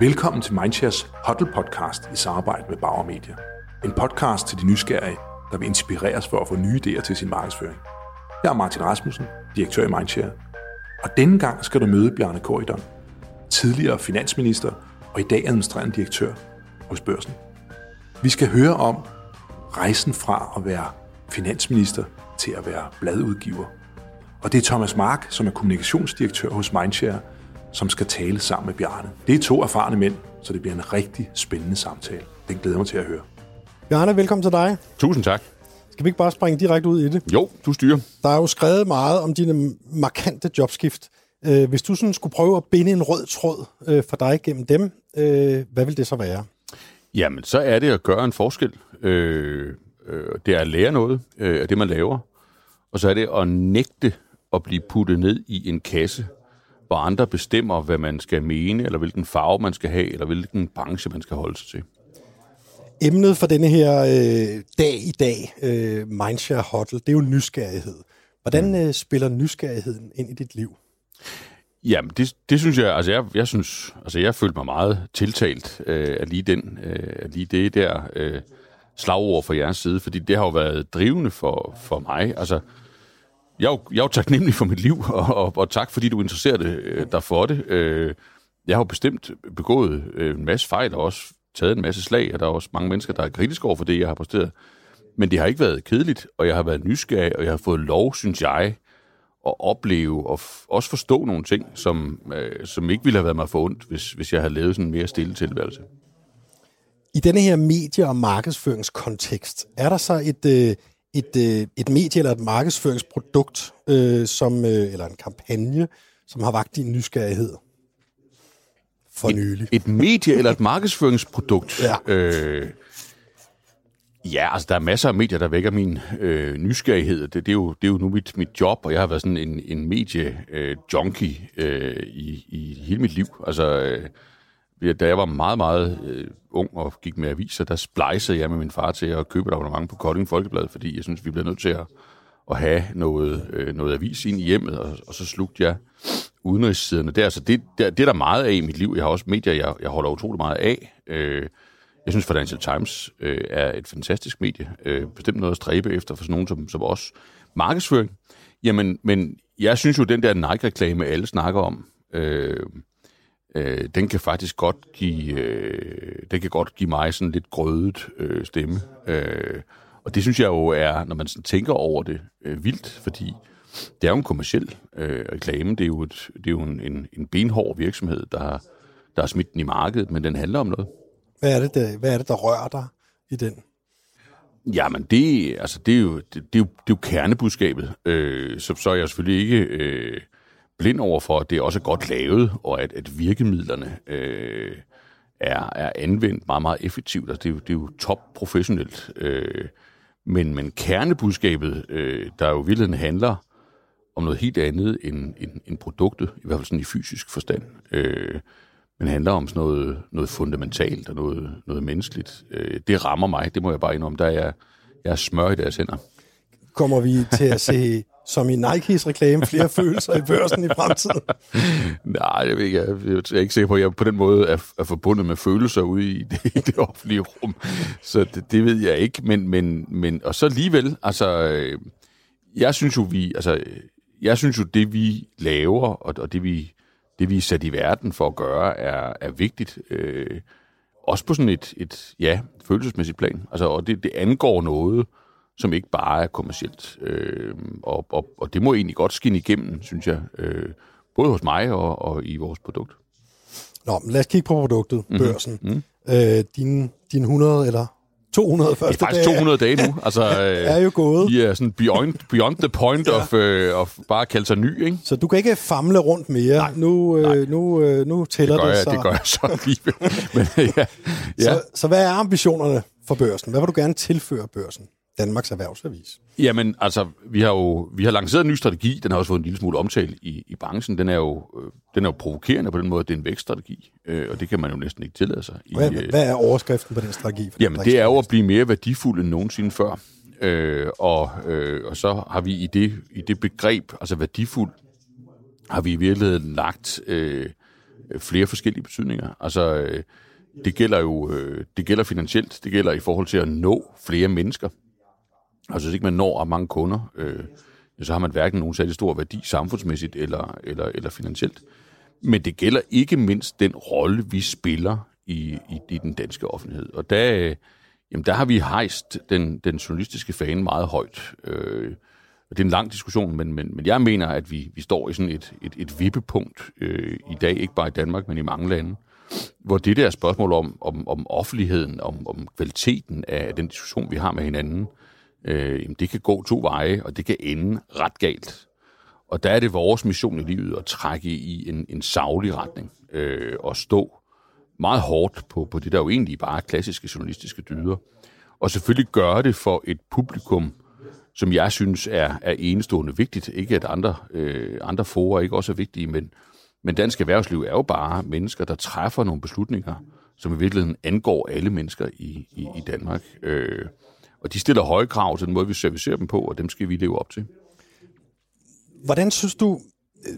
Velkommen til Mindshares Huddle podcast i samarbejde med Bauer Media. En podcast til de nysgerrige, der vil inspireres for at få nye idéer til sin markedsføring. Jeg er Martin Rasmussen, direktør i Mindshare, og denne gang skal du møde Bjarne Korydon, tidligere finansminister og i dag administrerende direktør hos Børsen. Vi skal høre om rejsen fra at være finansminister til at være bladudgiver. Og det er Thomas Mark, som er kommunikationsdirektør hos Mindshare, som skal tale sammen med Bjarne. Det er to erfarne mænd, så det bliver en rigtig spændende samtale. Den glæder mig til at høre. Bjarne, velkommen til dig. Tusind tak. Skal vi ikke bare springe direkte ud i det? Jo, du styrer. Der er jo skrevet meget om dine markante jobskift. Øh, hvis du sådan skulle prøve at binde en rød tråd øh, for dig gennem dem, øh, hvad vil det så være? Jamen, så er det at gøre en forskel. Øh, det er at lære noget af det, man laver. Og så er det at nægte at blive puttet ned i en kasse, hvor andre bestemmer, hvad man skal mene, eller hvilken farve man skal have, eller hvilken branche man skal holde sig til. Emnet for denne her øh, dag i dag, øh, Mindshare Huddle, det er jo nysgerrighed. Hvordan øh, spiller nysgerrigheden ind i dit liv? Jamen, det, det synes jeg, altså jeg, jeg synes, altså jeg følte mig meget tiltalt øh, af lige den, øh, af lige det der øh, slagord fra jeres side, fordi det har jo været drivende for, for mig. Altså, jeg er, jo, jeg er jo taknemmelig for mit liv, og, og, og tak fordi du interesserer øh, dig for det. Øh, jeg har jo bestemt begået øh, en masse fejl, og også taget en masse slag, og der er også mange mennesker, der er kritiske over for det, jeg har præsteret. Men det har ikke været kedeligt, og jeg har været nysgerrig, og jeg har fået lov, synes jeg, at opleve og f- også forstå nogle ting, som, øh, som ikke ville have været mig for ondt, hvis, hvis jeg havde levet sådan en mere stille tilværelse. I denne her medie- og markedsføringskontekst, er der så et, øh, et, øh, et medie eller et markedsføringsprodukt, øh, som, øh, eller en kampagne, som har vagt din nysgerrighed for nylig? Et medie eller et markedsføringsprodukt? Ja. Øh, ja, altså der er masser af medier, der vækker min øh, nysgerrighed. Det, det, er jo, det er jo nu mit, mit job, og jeg har været sådan en, en medie-junkie øh, i, i hele mit liv. Altså, øh, da jeg var meget, meget øh, ung og gik med aviser, der splejsede jeg med min far til at købe et abonnement på Kolding Folkeblad, fordi jeg synes, vi bliver nødt til at, at have noget, øh, noget avis ind i hjemmet, og, og så slugte jeg udenrigssiderne der. Så det, det, det er der meget af i mit liv. Jeg har også medier, jeg, jeg holder utrolig meget af. Øh, jeg synes, Financial Times øh, er et fantastisk medie. Øh, bestemt noget at stræbe efter for sådan nogen som, som os. Markedsføring. Jamen, men jeg synes jo, den der Nike-reklame, alle snakker om, øh, øh, den kan faktisk godt give, øh, den kan godt give mig sådan lidt grødet øh, stemme. Øh, og det synes jeg jo er, når man sådan tænker over det, øh, vildt, fordi det er jo en kommersiel øh, reklame. Det er jo, et, det er jo en, en, en benhård virksomhed, der har, der har smidt den i markedet, men den handler om noget. Hvad er det, der, hvad er det, der rører dig i den? Jamen, det, altså, det, er, jo, det, det, er, jo, det er jo kernebudskabet. Øh, så, så er jeg selvfølgelig ikke øh, blind over for, at det også er godt lavet, og at, at virkemidlerne øh, er, er anvendt meget, meget effektivt. Altså, det, er jo, det er jo top professionelt. Øh, men, men kernebudskabet, øh, der jo virkelig handler om noget helt andet end, end, end produktet, i hvert fald sådan i fysisk forstand. Øh, men handler om sådan noget, noget fundamentalt og noget, noget menneskeligt. Øh, det rammer mig, det må jeg bare indrømme. Der er jeg, jeg er smør i deres hænder. Kommer vi til at se, som i Nikes reklame, flere følelser i børsen i fremtiden? Nej, jeg, ved ikke, jeg, jeg er ikke sikker på, at jeg på den måde er, er forbundet med følelser ude i det, i det offentlige rum. Så det, det ved jeg ikke. Men, men, men, og så alligevel, altså, øh, jeg synes jo, vi, altså, jeg synes jo, det vi laver, og, og det vi det vi er sat i verden for at gøre, er, er vigtigt. Øh, også på sådan et, et ja, følelsesmæssigt plan. Altså, og det, det angår noget, som ikke bare er kommercielt. Øh, og, og, og det må egentlig godt skinne igennem, synes jeg. Øh, både hos mig og, og i vores produkt. Nå, men lad os kigge på produktet, mm-hmm. børsen. Mm-hmm. Øh, din, din 100 eller 200 første Det er faktisk 200 dage, dage nu. Altså, er jo gået. Vi er sådan beyond, beyond the point ja. of, uh, of bare at kalde sig ny, ikke? Så du kan ikke famle rundt mere. Nej, nu, øh, nej. nu, øh, nu tæller det, gør det jeg, så. Det gør jeg så alligevel. Men, ja, ja. Så, så hvad er ambitionerne for børsen? Hvad vil du gerne tilføre børsen? Danmarks Erhvervsavis. Jamen, altså, vi har jo vi har lanceret en ny strategi. Den har også fået en lille smule omtale i, i branchen. Den er, jo, øh, den er jo provokerende på den måde, at det er en vækstrategi. Øh, og det kan man jo næsten ikke tillade sig. Hvad, i, øh, hvad er overskriften på den strategi? For jamen, den det er jo at blive mere værdifuld end nogensinde før. Øh, og, øh, og så har vi i det, i det begreb, altså værdifuld, har vi i virkeligheden lagt øh, øh, flere forskellige betydninger. Altså, øh, det gælder jo øh, det gælder finansielt, det gælder i forhold til at nå flere mennesker. Altså, hvis ikke man når mange kunder, øh, så har man hverken nogen særlig stor værdi samfundsmæssigt eller, eller, eller finansielt. Men det gælder ikke mindst den rolle, vi spiller i, i, i den danske offentlighed. Og der, øh, jamen, der har vi hejst den, den journalistiske fane meget højt. Øh, det er en lang diskussion, men, men, men jeg mener, at vi, vi står i sådan et, et, et vippepunkt øh, i dag, ikke bare i Danmark, men i mange lande, hvor det der spørgsmål om, om, om offentligheden, om, om kvaliteten af den diskussion, vi har med hinanden, øh, Øh, jamen, det kan gå to veje, og det kan ende ret galt. Og der er det vores mission i livet at trække i en, en savlig retning øh, og stå meget hårdt på, på det, der jo egentlig bare er klassiske journalistiske dyder. Og selvfølgelig gøre det for et publikum, som jeg synes er, er enestående vigtigt. Ikke at andre, øh, andre forer ikke også er vigtige, men, men dansk erhvervsliv er jo bare mennesker, der træffer nogle beslutninger, som i virkeligheden angår alle mennesker i, i, i Danmark. Øh, og de stiller høje krav til den måde, vi servicerer dem på, og dem skal vi leve op til. Hvordan synes du,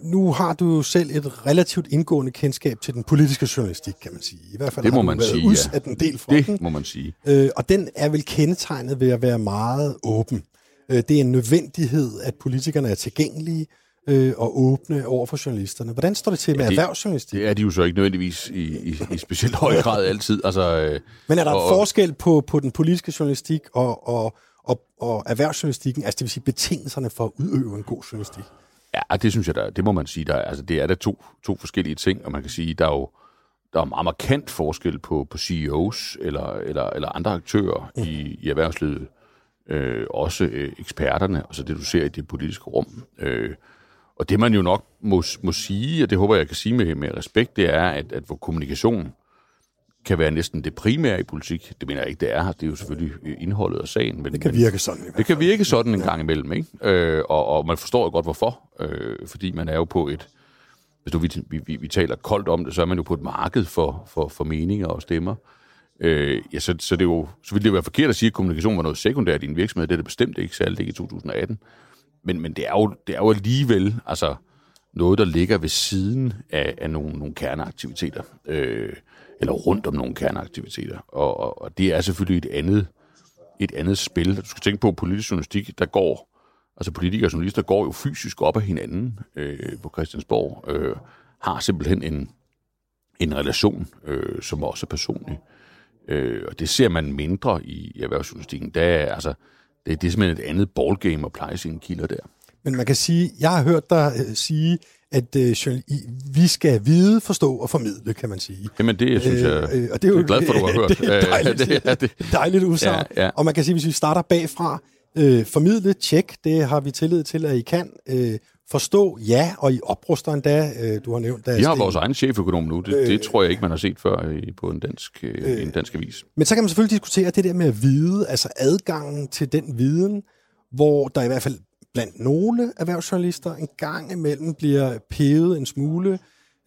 nu har du jo selv et relativt indgående kendskab til den politiske journalistik, kan man sige. I hvert fald det må har man været sige, ja. en del fra Det den. må man sige. Øh, og den er vel kendetegnet ved at være meget åben. Øh, det er en nødvendighed, at politikerne er tilgængelige øh, og åbne over for journalisterne. Hvordan står det til med det- erhvervsjournalistik? Det er de jo så ikke nødvendigvis i, i, i specielt høj grad altid. Altså, øh, Men er der og- og, forskel på, på den politiske journalistik og, og, og, og erhvervsjournalistikken, altså det vil sige betingelserne for at udøve en god journalistik? Ja, det synes jeg, der, det må man sige. Der, er- altså, det er da to, to forskellige ting, og man kan sige, der er jo der er meget markant forskel på, på CEOs eller, eller, eller andre aktører mm. i, i erhvervslivet. Øh, også øh, eksperterne, og så det, du ser i det politiske rum. Øh, og det, man jo nok må, må sige, og det håber jeg, kan sige med, med respekt, det er, at, at hvor kommunikation kan være næsten det primære i politik. Det mener jeg ikke, det er. Det er jo selvfølgelig indholdet af sagen. Men, Det kan virke sådan. det kan virke sådan en gang imellem, ikke? Øh, og, og man forstår jo godt, hvorfor. Øh, fordi man er jo på et... Hvis du, vi, vi, vi taler koldt om det, så er man jo på et marked for, for, for meninger og stemmer. Øh, ja, så, så, det er jo, så ville det jo være forkert at sige, at kommunikation var noget sekundært i en virksomhed. Det er det bestemt ikke, særligt ikke i 2018. Men, men det, er jo, det er jo alligevel altså, noget, der ligger ved siden af, af nogle, nogle kerneaktiviteter. Øh, eller rundt om nogle kerneaktiviteter. Og, og, og det er selvfølgelig et andet, et andet spil. Du skal tænke på politisk journalistik, der går, altså politikere og journalister går jo fysisk op af hinanden øh, på Christiansborg, øh, har simpelthen en, en relation, øh, som også er personlig. Øh, og det ser man mindre i, i erhvervsjournalistikken. Der er, altså, det, det er simpelthen et andet ballgame at pleje sine kilder der. Men man kan sige, jeg har hørt dig øh, sige, at øh, vi skal vide, forstå og formidle, kan man sige. Jamen det synes jeg, Øh, øh, og det er jo jeg er glad for, du har hørt. det er dejligt, Øh, det er det. dejligt udsagn. Ja, ja. Og man kan sige, hvis vi starter bagfra, øh, formidle, tjek, det har vi tillid til, at I kan. Øh, forstå, ja, og I opruster endda, øh, du har nævnt. Der Vi har vores egen cheføkonom nu. Det, det tror jeg ikke, man har set før i, på en dansk, øh, en dansk avis. Men så kan man selvfølgelig diskutere det der med at vide, altså adgangen til den viden, hvor der i hvert fald blandt nogle erhvervsjournalister en gang imellem bliver pevet en smule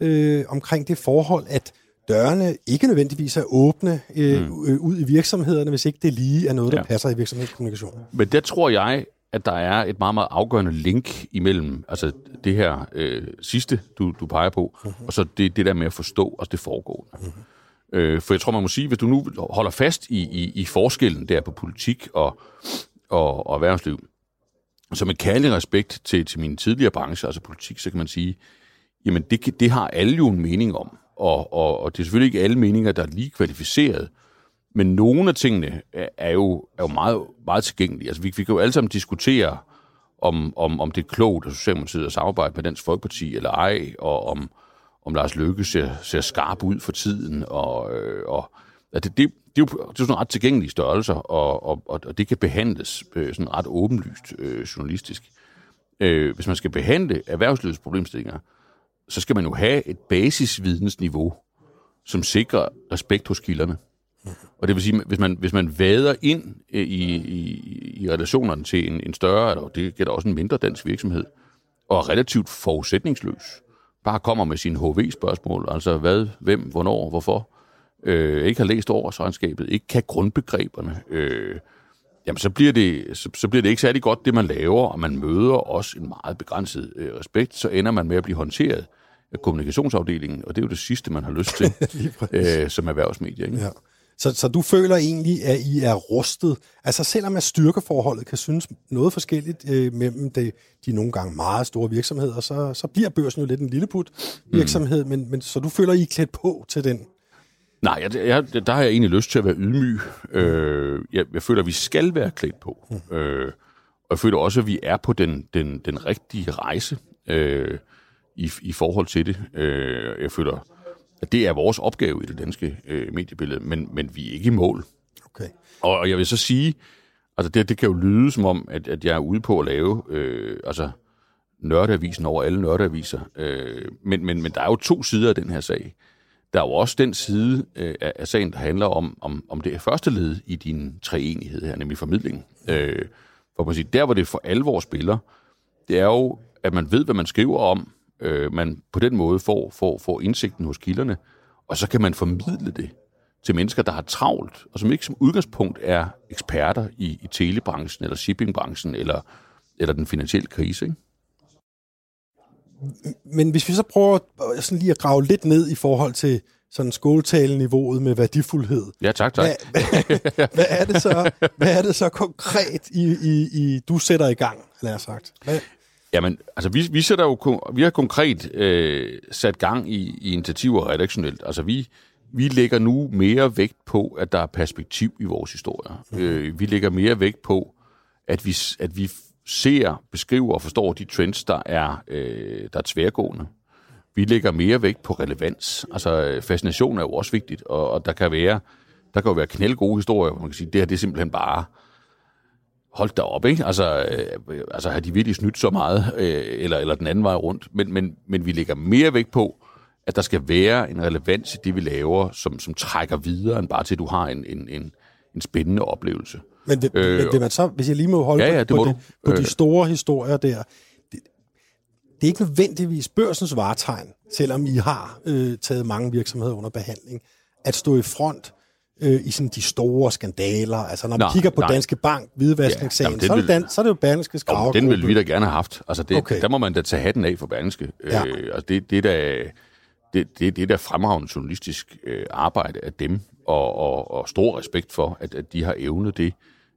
øh, omkring det forhold, at dørene ikke nødvendigvis er åbne øh, mm. øh, ud i virksomhederne, hvis ikke det lige er noget, der Ja. passer i virksomhedskommunikation. Men der tror jeg, at der er et meget, meget afgørende link imellem altså det her øh, sidste, du, du peger på, mm-hmm. og så det, det der med at forstå også det foregående. Mm-hmm. Øh, for jeg tror, man må sige, hvis du nu holder fast i, i, i forskellen der på politik og, og, og erhvervsliv, så med kærlig respekt til, til mine tidligere brancher, altså politik, så kan man sige, jamen det, det har alle jo en mening om. Og, og, og det er selvfølgelig ikke alle meninger, der er lige kvalificeret. Men nogle af tingene er, jo, er jo meget, meget tilgængelige. Altså vi, vi kan jo alle sammen diskutere, om, om, om det er klogt at Socialdemokratiet at samarbejde med Dansk Folkeparti eller ej, og om, om Lars Løkke ser, ser skarp ud for tiden. Og, øh, og at det, det, det, er jo, det er jo sådan ret tilgængelige størrelser, og, og, og, og det kan behandles øh, sådan ret åbenlyst øh, journalistisk. Øh, hvis man skal behandle erhvervslivets problemstillinger, så skal man jo have et basisvidensniveau, som sikrer respekt hos kilderne. Og det vil sige, hvis man, hvis man vader ind i, i, i relationerne til en, en større, eller det gælder også en mindre dansk virksomhed, og er relativt forudsætningsløs, bare kommer med sine HV-spørgsmål, altså hvad, hvem, hvornår, hvorfor, øh, ikke har læst årsregnskabet, ikke kan grundbegreberne, øh, jamen så bliver, det, så, så bliver det ikke særlig godt, det man laver, og man møder også en meget begrænset øh, respekt, så ender man med at blive håndteret af kommunikationsafdelingen, og det er jo det sidste, man har lyst til øh, som erhvervsmedie. Ikke? Ja. Så, så du føler egentlig, at I er rustet? Altså selvom at styrkeforholdet kan synes noget forskelligt øh, mellem det, de nogle gange meget store virksomheder, så, så bliver børsen jo lidt en lille put virksomhed, mm. men, men så du føler, I er klædt på til den? Nej, jeg, jeg, der har jeg egentlig lyst til at være ydmyg. Øh, jeg, jeg føler, at vi skal være klædt på. Mm. Øh, og jeg føler også, at vi er på den, den, den rigtige rejse øh, i, i forhold til det. Øh, jeg føler, at det er vores opgave i det danske øh, mediebillede, men, men vi er ikke i mål. Okay. Og, og jeg vil så sige, altså det, det kan jo lyde som om, at, at jeg er ude på at lave øh, altså nørdeavisen over alle nørdeaviser. Øh, men, men, men der er jo to sider af den her sag. Der er jo også den side øh, af sagen, der handler om, om, om det første led i din treenighed her, nemlig formidling. Øh, for at sige, der hvor det for alvor spiller, det er jo, at man ved, hvad man skriver om, øh, man på den måde får, får, får indsigten hos kilderne, og så kan man formidle det til mennesker, der har travlt, og som ikke som udgangspunkt er eksperter i, i telebranchen, eller shippingbranchen, eller, eller den finansielle krise. Ikke? Men hvis vi så prøver sådan lige at grave lidt ned i forhold til sådan skåltaleniveauet med værdifuldhed. Ja, tak, tak. Hvad, hvad, er, det så, hvad er det så konkret, i, i, i, du sætter i gang, lad os sagt? Hvad? Jamen, altså vi, vi, sætter jo, vi har konkret øh, sat gang i, i initiativer redaktionelt. Altså vi, vi lægger nu mere vægt på, at der er perspektiv i vores historier. Mm. Øh, vi lægger mere vægt på, at vi, at vi ser, beskriver og forstår de trends, der er, øh, der er tværgående. Vi lægger mere vægt på relevans. Altså øh, fascination er jo også vigtigt, og, og der kan være der kan jo være knaldgode historier, hvor man kan sige, det her det er simpelthen bare holdt op, ikke? Altså, øh, altså har de virkelig snydt så meget, øh, eller, eller den anden vej rundt. Men, men, men vi lægger mere vægt på, at der skal være en relevans i det, vi laver, som, som trækker videre, end bare til, at du har en, en, en, en spændende oplevelse. Men vil, øh, men vil man så, hvis jeg lige må holde ja, ja, på, på, det, på de store historier der, det, det er ikke nødvendigvis børsens varetegn, selvom I har øh, taget mange virksomheder under behandling, at stå i front øh, i sådan de store skandaler. Altså når man kigger på nej. Danske Bank, hvidvaskningssagen, ja, så, er det dan, så er det jo Berlingske Skravergruppe. Den vil vi da gerne have haft. Altså det, okay. Der må man da tage hatten af for Berlingske. Ja. Øh, altså det, det, der, det, det, det der fremragende journalistisk øh, arbejde af dem, og, og, og stor respekt for, at, at de har evnet det.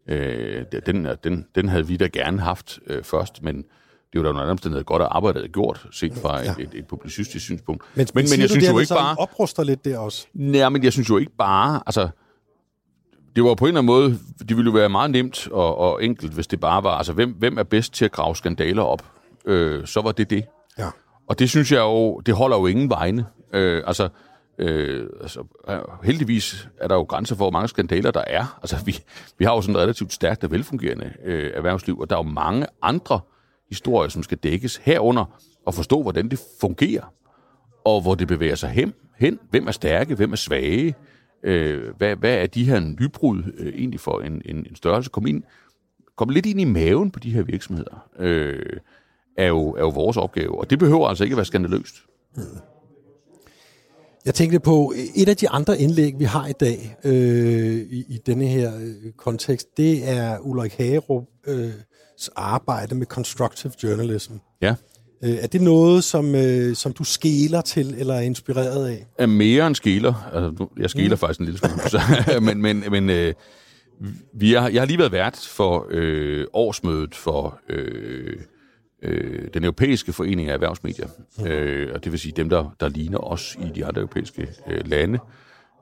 Øh, den, den, den havde vi da gerne haft øh, først, men det var da noget andet godt at arbejde havde gjort, set fra ja. et, et, et publicistisk synspunkt. Men, men, men jeg synes jo ikke bare... opruster lidt der også? Nej, men jeg synes jo ikke bare... Altså, det var på en eller anden måde... Det ville jo være meget nemt og, og enkelt, hvis det bare var... Altså, hvem, hvem er bedst til at grave skandaler op? Øh, så var det det. Ja. Og det synes jeg jo... Det holder jo ingen vegne. Øh, altså, Øh, altså, heldigvis er der jo grænser for, hvor mange skandaler der er. Altså, vi, vi har jo sådan et relativt stærkt og velfungerende øh, erhvervsliv, og der er jo mange andre historier, som skal dækkes herunder, og forstå, hvordan det fungerer, og hvor det bevæger sig hen. hen. Hvem er stærke, hvem er svage? Øh, hvad, hvad er de her nybrud øh, egentlig for en, en, en størrelse? Kom, ind, kom lidt ind i maven på de her virksomheder, øh, er, jo, er jo vores opgave, og det behøver altså ikke at være skandaløst. Mm. Jeg tænkte på et af de andre indlæg, vi har i dag øh, i, i denne her øh, kontekst, det er Ulrik Hagerup, øh, arbejde med constructive journalism. Ja. Øh, er det noget, som, øh, som du skæler til, eller er inspireret af? Er mere end skæler. Altså, jeg skæler mm. faktisk en lille smule. men men, men øh, vi er, jeg har lige været vært for øh, årsmødet for øh, øh, den europæiske forening af erhvervsmedier. Øh, og det vil sige dem, der, der ligner os i de andre europæiske øh, lande.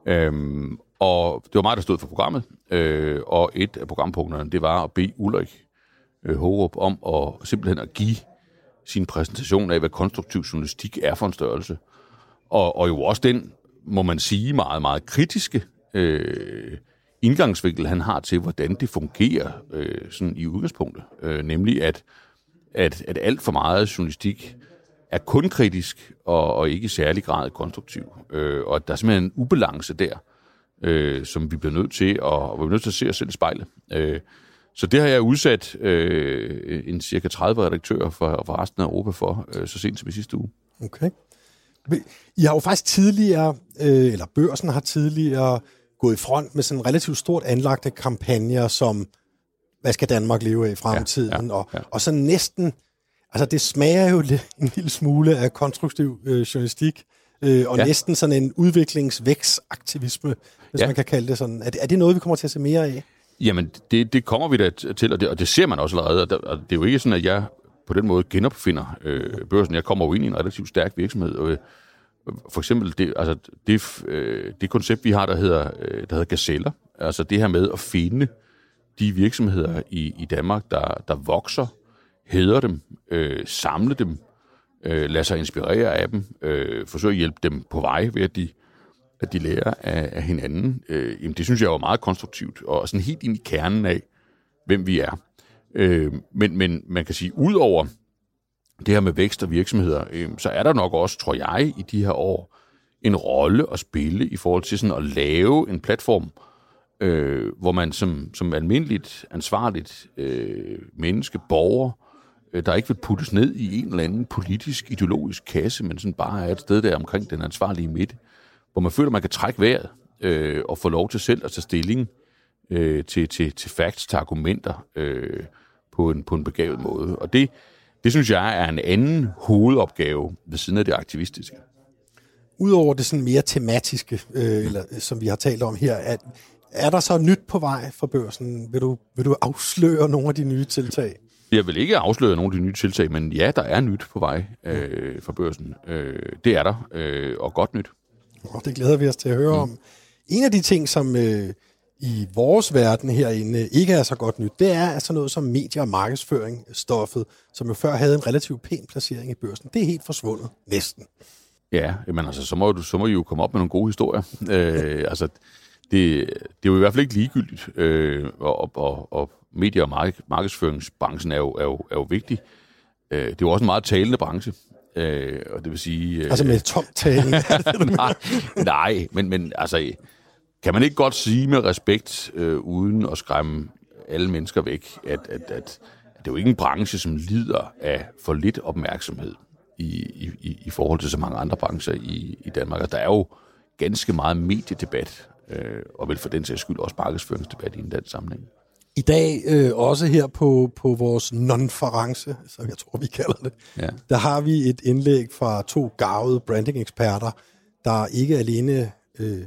Øhm, og det var mig, der stod for programmet, øh, og et af programpunkterne, det var at bede Ulrik øh, Hårup om at simpelthen at give sin præsentation af, hvad konstruktiv journalistik er for en størrelse. Og, og jo også den, må man sige, meget, meget kritiske øh, indgangsvinkel, han har til, hvordan det fungerer øh, sådan i udgangspunktet. Øh, nemlig, at, at, at alt for meget journalistik er kun kritisk og, og ikke i særlig grad konstruktiv. Øh, og at der er simpelthen en ubalance der, øh, som vi bliver nødt til, og, og vi bliver nødt til at se os selv i spejlet. Øh, så det har jeg udsat øh, en cirka 30 redaktører for, for resten af Europa for, øh, så sent som i sidste uge. Okay. I har jo faktisk tidligere, øh, eller børsen har tidligere gået i front med sådan relativt stort anlagte kampagner som, hvad skal Danmark leve af i fremtiden? Ja, ja, ja. Og, og så næsten, altså det smager jo lidt, en lille smule af konstruktiv øh, journalistik, øh, og ja. næsten sådan en udviklingsvækstaktivisme, hvis ja. man kan kalde det sådan. Er det, er det noget, vi kommer til at se mere af? Jamen, det, det kommer vi da til, og det, og det ser man også allerede. Og det, og det er jo ikke sådan, at jeg på den måde genopfinder øh, børsen. Jeg kommer jo ind i en relativt stærk virksomhed, og øh, for eksempel det, altså det, øh, det koncept, vi har, der hedder, øh, der hedder gazeller, altså det her med at finde de virksomheder i, i Danmark, der, der vokser, hedder dem, øh, samle dem, øh, lade sig inspirere af dem, øh, forsøge at hjælpe dem på vej ved, at de, at de lærer af, af hinanden. Øh, jamen det synes jeg var meget konstruktivt, og sådan helt ind i kernen af, hvem vi er. Øh, men, men man kan sige, ud over det her med vækst og virksomheder, øh, så er der nok også, tror jeg, i de her år, en rolle at spille i forhold til sådan at lave en platform, øh, hvor man som, som almindeligt, ansvarligt øh, menneske, borger, øh, der ikke vil puttes ned i en eller anden politisk, ideologisk kasse, men sådan bare er et sted der omkring den ansvarlige midte, hvor man føler, man kan trække vejret øh, og få lov til selv at tage stilling øh, til, til, til facts, til argumenter øh, på, en, på en begavet måde. Og det, det synes jeg er en anden hovedopgave ved siden af det aktivistiske. Udover det sådan mere tematiske, øh, eller, som vi har talt om her, at, er der så nyt på vej for børsen? Vil du, vil du afsløre nogle af de nye tiltag? Jeg vil ikke afsløre nogle af de nye tiltag, men ja, der er nyt på vej øh, for børsen. Øh, det er der, øh, og godt nyt. Og det glæder vi os til at høre mm. om. En af de ting, som øh, i vores verden herinde ikke er så godt nyt, det er altså noget som medie- og markedsføring, stoffet, som jo før havde en relativt pæn placering i børsen. Det er helt forsvundet, næsten. Ja, men altså, så må, du, så må I jo komme op med nogle gode historier. øh, altså, det, det er jo i hvert fald ikke ligegyldigt, øh, og, og, og medie- og mark- markedsføringsbranchen er jo, er, jo, er jo vigtig. Øh, det er jo også en meget talende branche, øh, og det vil sige... Øh, altså med tomt tale? nej, nej men, men altså, kan man ikke godt sige med respekt, øh, uden at skræmme alle mennesker væk, at, at, at, at det er jo ikke en branche, som lider af for lidt opmærksomhed i, i, i forhold til så mange andre brancher i, i Danmark. Og der er jo ganske meget mediedebat øh, og vel for den sags skyld også markedsføringsdebat i en dansk sammenhæng. I dag, øh, også her på, på vores nonference, så jeg tror, vi kalder det, ja. der har vi et indlæg fra to gavede branding-eksperter, der ikke alene... Øh,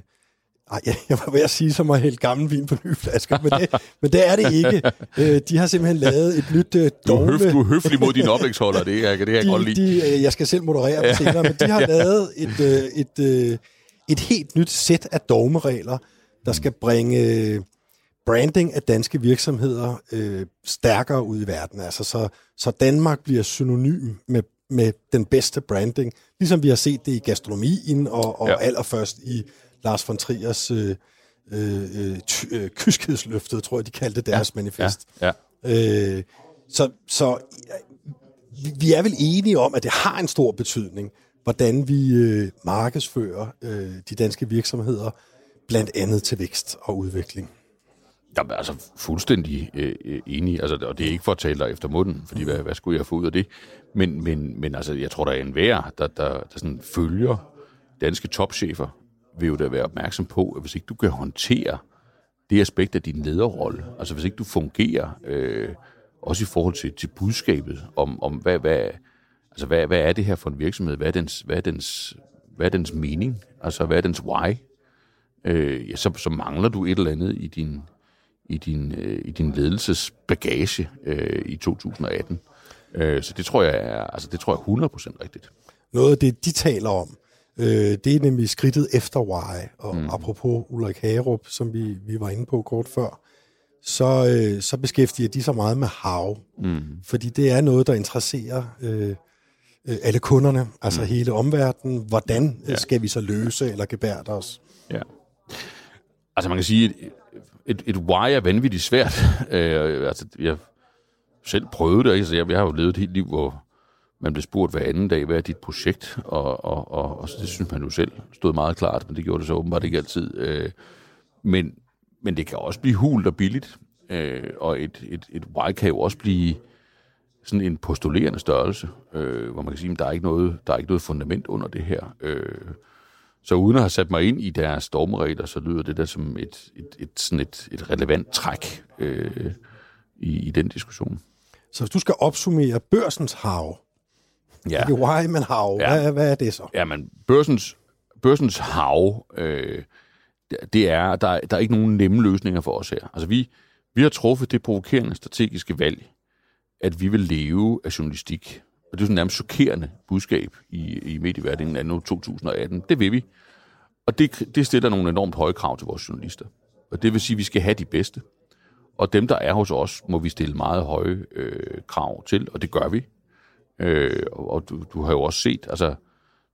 ej, jeg var ved at sige, som at hælde gammel vin på nye flasker, men det, men det er det ikke. Øh, de har simpelthen lavet et nyt øh, dogme. Du er, høf, du er høflig mod dine oplægsholder, det er, det er jeg de, godt lide. De, øh, jeg skal selv moderere dem senere, men de har lavet et, øh, et, øh, et helt nyt sæt af dogmeregler, der skal bringe øh, branding af danske virksomheder øh, stærkere ud i verden. Altså så, så Danmark bliver synonym med, med den bedste branding, ligesom vi har set det i gastronomien og, og ja. allerførst i Lars von Triers øh, øh, øh, kyskhedsløftet, tror jeg, de kaldte deres ja. manifest. Ja. Ja. Øh, så så vi er vel enige om, at det har en stor betydning, hvordan vi øh, markedsfører øh, de danske virksomheder, blandt andet til vækst og udvikling. Jamen, altså fuldstændig øh, øh, enig, altså, og det er ikke for at tale dig efter munden, fordi hvad, hvad skulle jeg få ud af det? Men, men, men altså, jeg tror, der er en vær, der, der, der sådan følger danske topchefer, vil jo da være opmærksom på, at hvis ikke du kan håndtere det aspekt af din lederrolle, altså hvis ikke du fungerer, øh, også i forhold til, til budskabet om, om hvad, hvad, Altså, hvad, hvad er det her for en virksomhed? Hvad er dens, hvad er dens, hvad er dens mening? Altså, hvad er dens why? Øh, ja, så, så mangler du et eller andet i din, i din, øh, i din ledelsesbagage øh, i 2018. Øh, så det tror jeg er, altså, det tror jeg 100% rigtigt. Noget af det, de taler om, øh, det er nemlig skridtet efter why. Og mm. apropos Ulrik Hagerup, som vi, vi var inde på kort før, så, øh, så beskæftiger de sig meget med how. Mm. Fordi det er noget, der interesserer øh, øh, alle kunderne, altså mm. hele omverdenen. Hvordan ja. skal vi så løse eller gebærde os? Ja. Altså man kan sige, et, et, et why er vanvittigt svært. øh, altså, jeg selv prøvede det, altså, jeg, jeg har jo levet et helt liv, hvor man blev spurgt hver anden dag, hvad er dit projekt? Og, og, og, og det synes man jo selv stod meget klart, men det gjorde det så åbenbart ikke altid. Øh, men, men det kan også blive hult og billigt, øh, og et, et, et why kan jo også blive sådan en postulerende størrelse, øh, hvor man kan sige, at der er ikke noget, der er ikke noget fundament under det her. Øh, så uden at have sat mig ind i deres stormregler, så lyder det der som et, et, et, sådan et, et relevant træk øh, i, i den diskussion. Så hvis du skal opsummere børsens hav, Ja. ikke why, men hav, Ja. hvad, hvad er det så? Ja, men børsens, børsens hav, øh, det- det er, der, er- der er ikke nogen nemme løsninger for os her. Altså vi, vi har truffet det provokerende strategiske valg, at vi vil leve af journalistik. Og det er sådan nærmest chokerende budskab i, i medieverdenen af nu 2018. Det vil vi. Og det, det stiller nogle enormt høje krav til vores journalister. Og det vil sige, at vi skal have de bedste. Og dem, der er hos os, må vi stille meget høje øh, krav til, og det gør vi. Øh, og og du, du har jo også set, altså,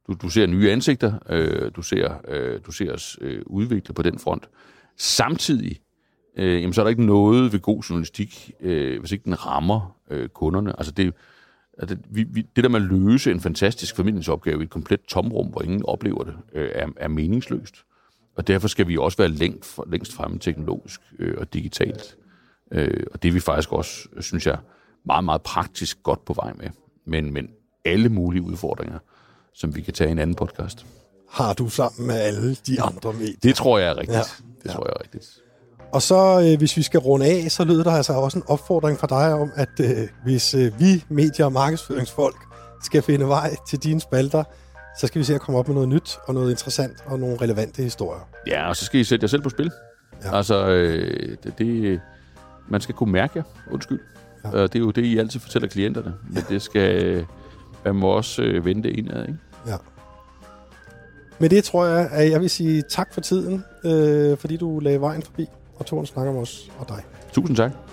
du, du ser nye ansigter, øh, du, ser, øh, du ser os øh, udvikle på den front. Samtidig, øh, jamen, så er der ikke noget ved god journalistik, øh, hvis ikke den rammer øh, kunderne. Altså det, altså, vi, vi, det der med at løse en fantastisk formidlingsopgave i et komplet tomrum, hvor ingen oplever det, øh, er, er meningsløst. Og derfor skal vi også være længst, længst fremme teknologisk øh, og digitalt. Øh, og det er vi faktisk også, synes jeg, meget, meget praktisk godt på vej med. Men, men alle mulige udfordringer, som vi kan tage i en anden podcast. Har du sammen med alle de andre medier? Det tror jeg er rigtigt. Ja. Ja. Det tror jeg er rigtigt. Og så, øh, hvis vi skal runde af, så lyder der altså også en opfordring fra dig om, at øh, hvis øh, vi, medier og markedsføringsfolk, skal finde vej til dine spalter, så skal vi se at komme op med noget nyt og noget interessant og nogle relevante historier. Ja, og så skal I sætte jer selv på spil. Ja. Ja. Altså, øh, det, det, man skal kunne mærke jer. Undskyld. Ja. Ja. Det er jo det, I altid fortæller klienterne. Men det skal, man må også øh, vente indad, ikke? Ja. Med det tror jeg, at jeg vil sige tak for tiden, øh, fordi du lagde vejen forbi og tog en snak om os og dig. Tusind tak.